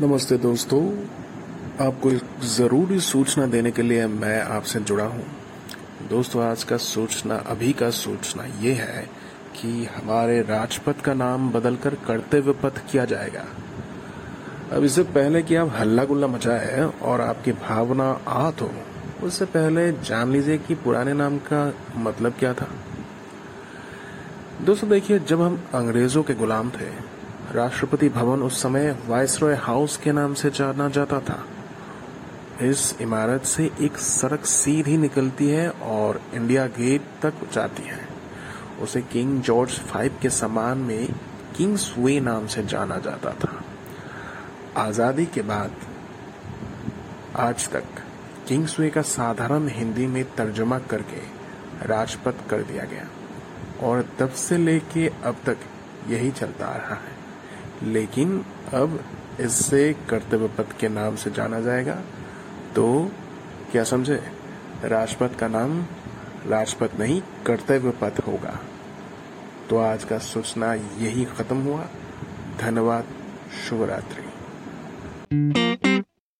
नमस्ते दोस्तों, आपको एक ज़रूरी सूचना देने के लिए मैं आपसे जुड़ा हूँ। दोस्तों, आज का सूचना, अभी का सूचना ये है कि हमारे राजपथ का नाम बदलकर कर्तव्य पथ किया जाएगा। अब इससे पहले कि आप हल्ला गुल्ला मचाए और आपकी भावना आहत हो, उससे पहले जान लीजिए कि पुराने नाम का मतलब क्या था। दोस्तों, देखिए, जब हम अंग्रेज़ों के गुलाम थे राष्ट्रपति भवन उस समय वायसरॉय हाउस के नाम से जाना जाता था। इस इमारत से एक सड़क सीधी निकलती है और इंडिया गेट तक जाती है। उसे किंग जॉर्ज फाइव के सम्मान में किंग्स वे नाम से जाना जाता था। आज़ादी के बाद, आज तक किंग्स वे का साधारण हिंदी में तर्जमा करके राजपथ कर दिया गया और तब से लेके अब तक यही चलता आ रहा है। लेकिन अब इससे कर्तव्य पथ के नाम से जाना जाएगा। तो क्या समझे? राजपथ का नाम राजपथ नहीं, कर्तव्य पथ होगा। तो आज का सूचना यही खत्म हुआ। धन्यवाद शुभ रात्रि